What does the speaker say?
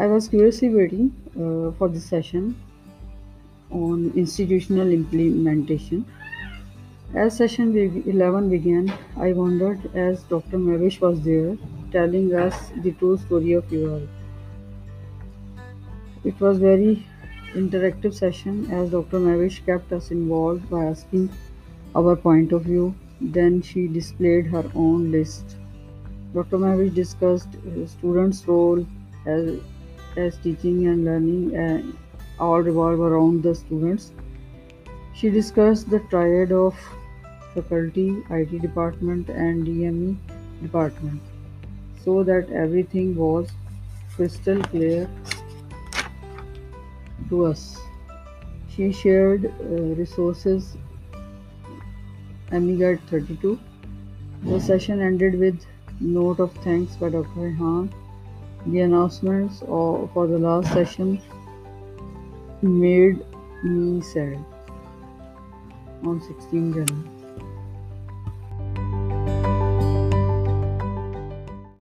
I was curiously waiting uh, for this session on institutional implementation. As session be- 11 began, I wondered as Dr. Mavish was there telling us the true story of UL. It was very interactive session as Dr. Mavish kept us involved by asking our point of view. Then she displayed her own list. Dr. Mavish discussed uh, students' role as, as teaching and learning and all revolve around the students. She discussed the triad of faculty, IT department and DME department so that everything was crystal clear to us. She shared uh, resources AMEE Guide 32. The session ended with note of thanks by Dr. Rehan. The announcements for the last session made me sad on 16 January.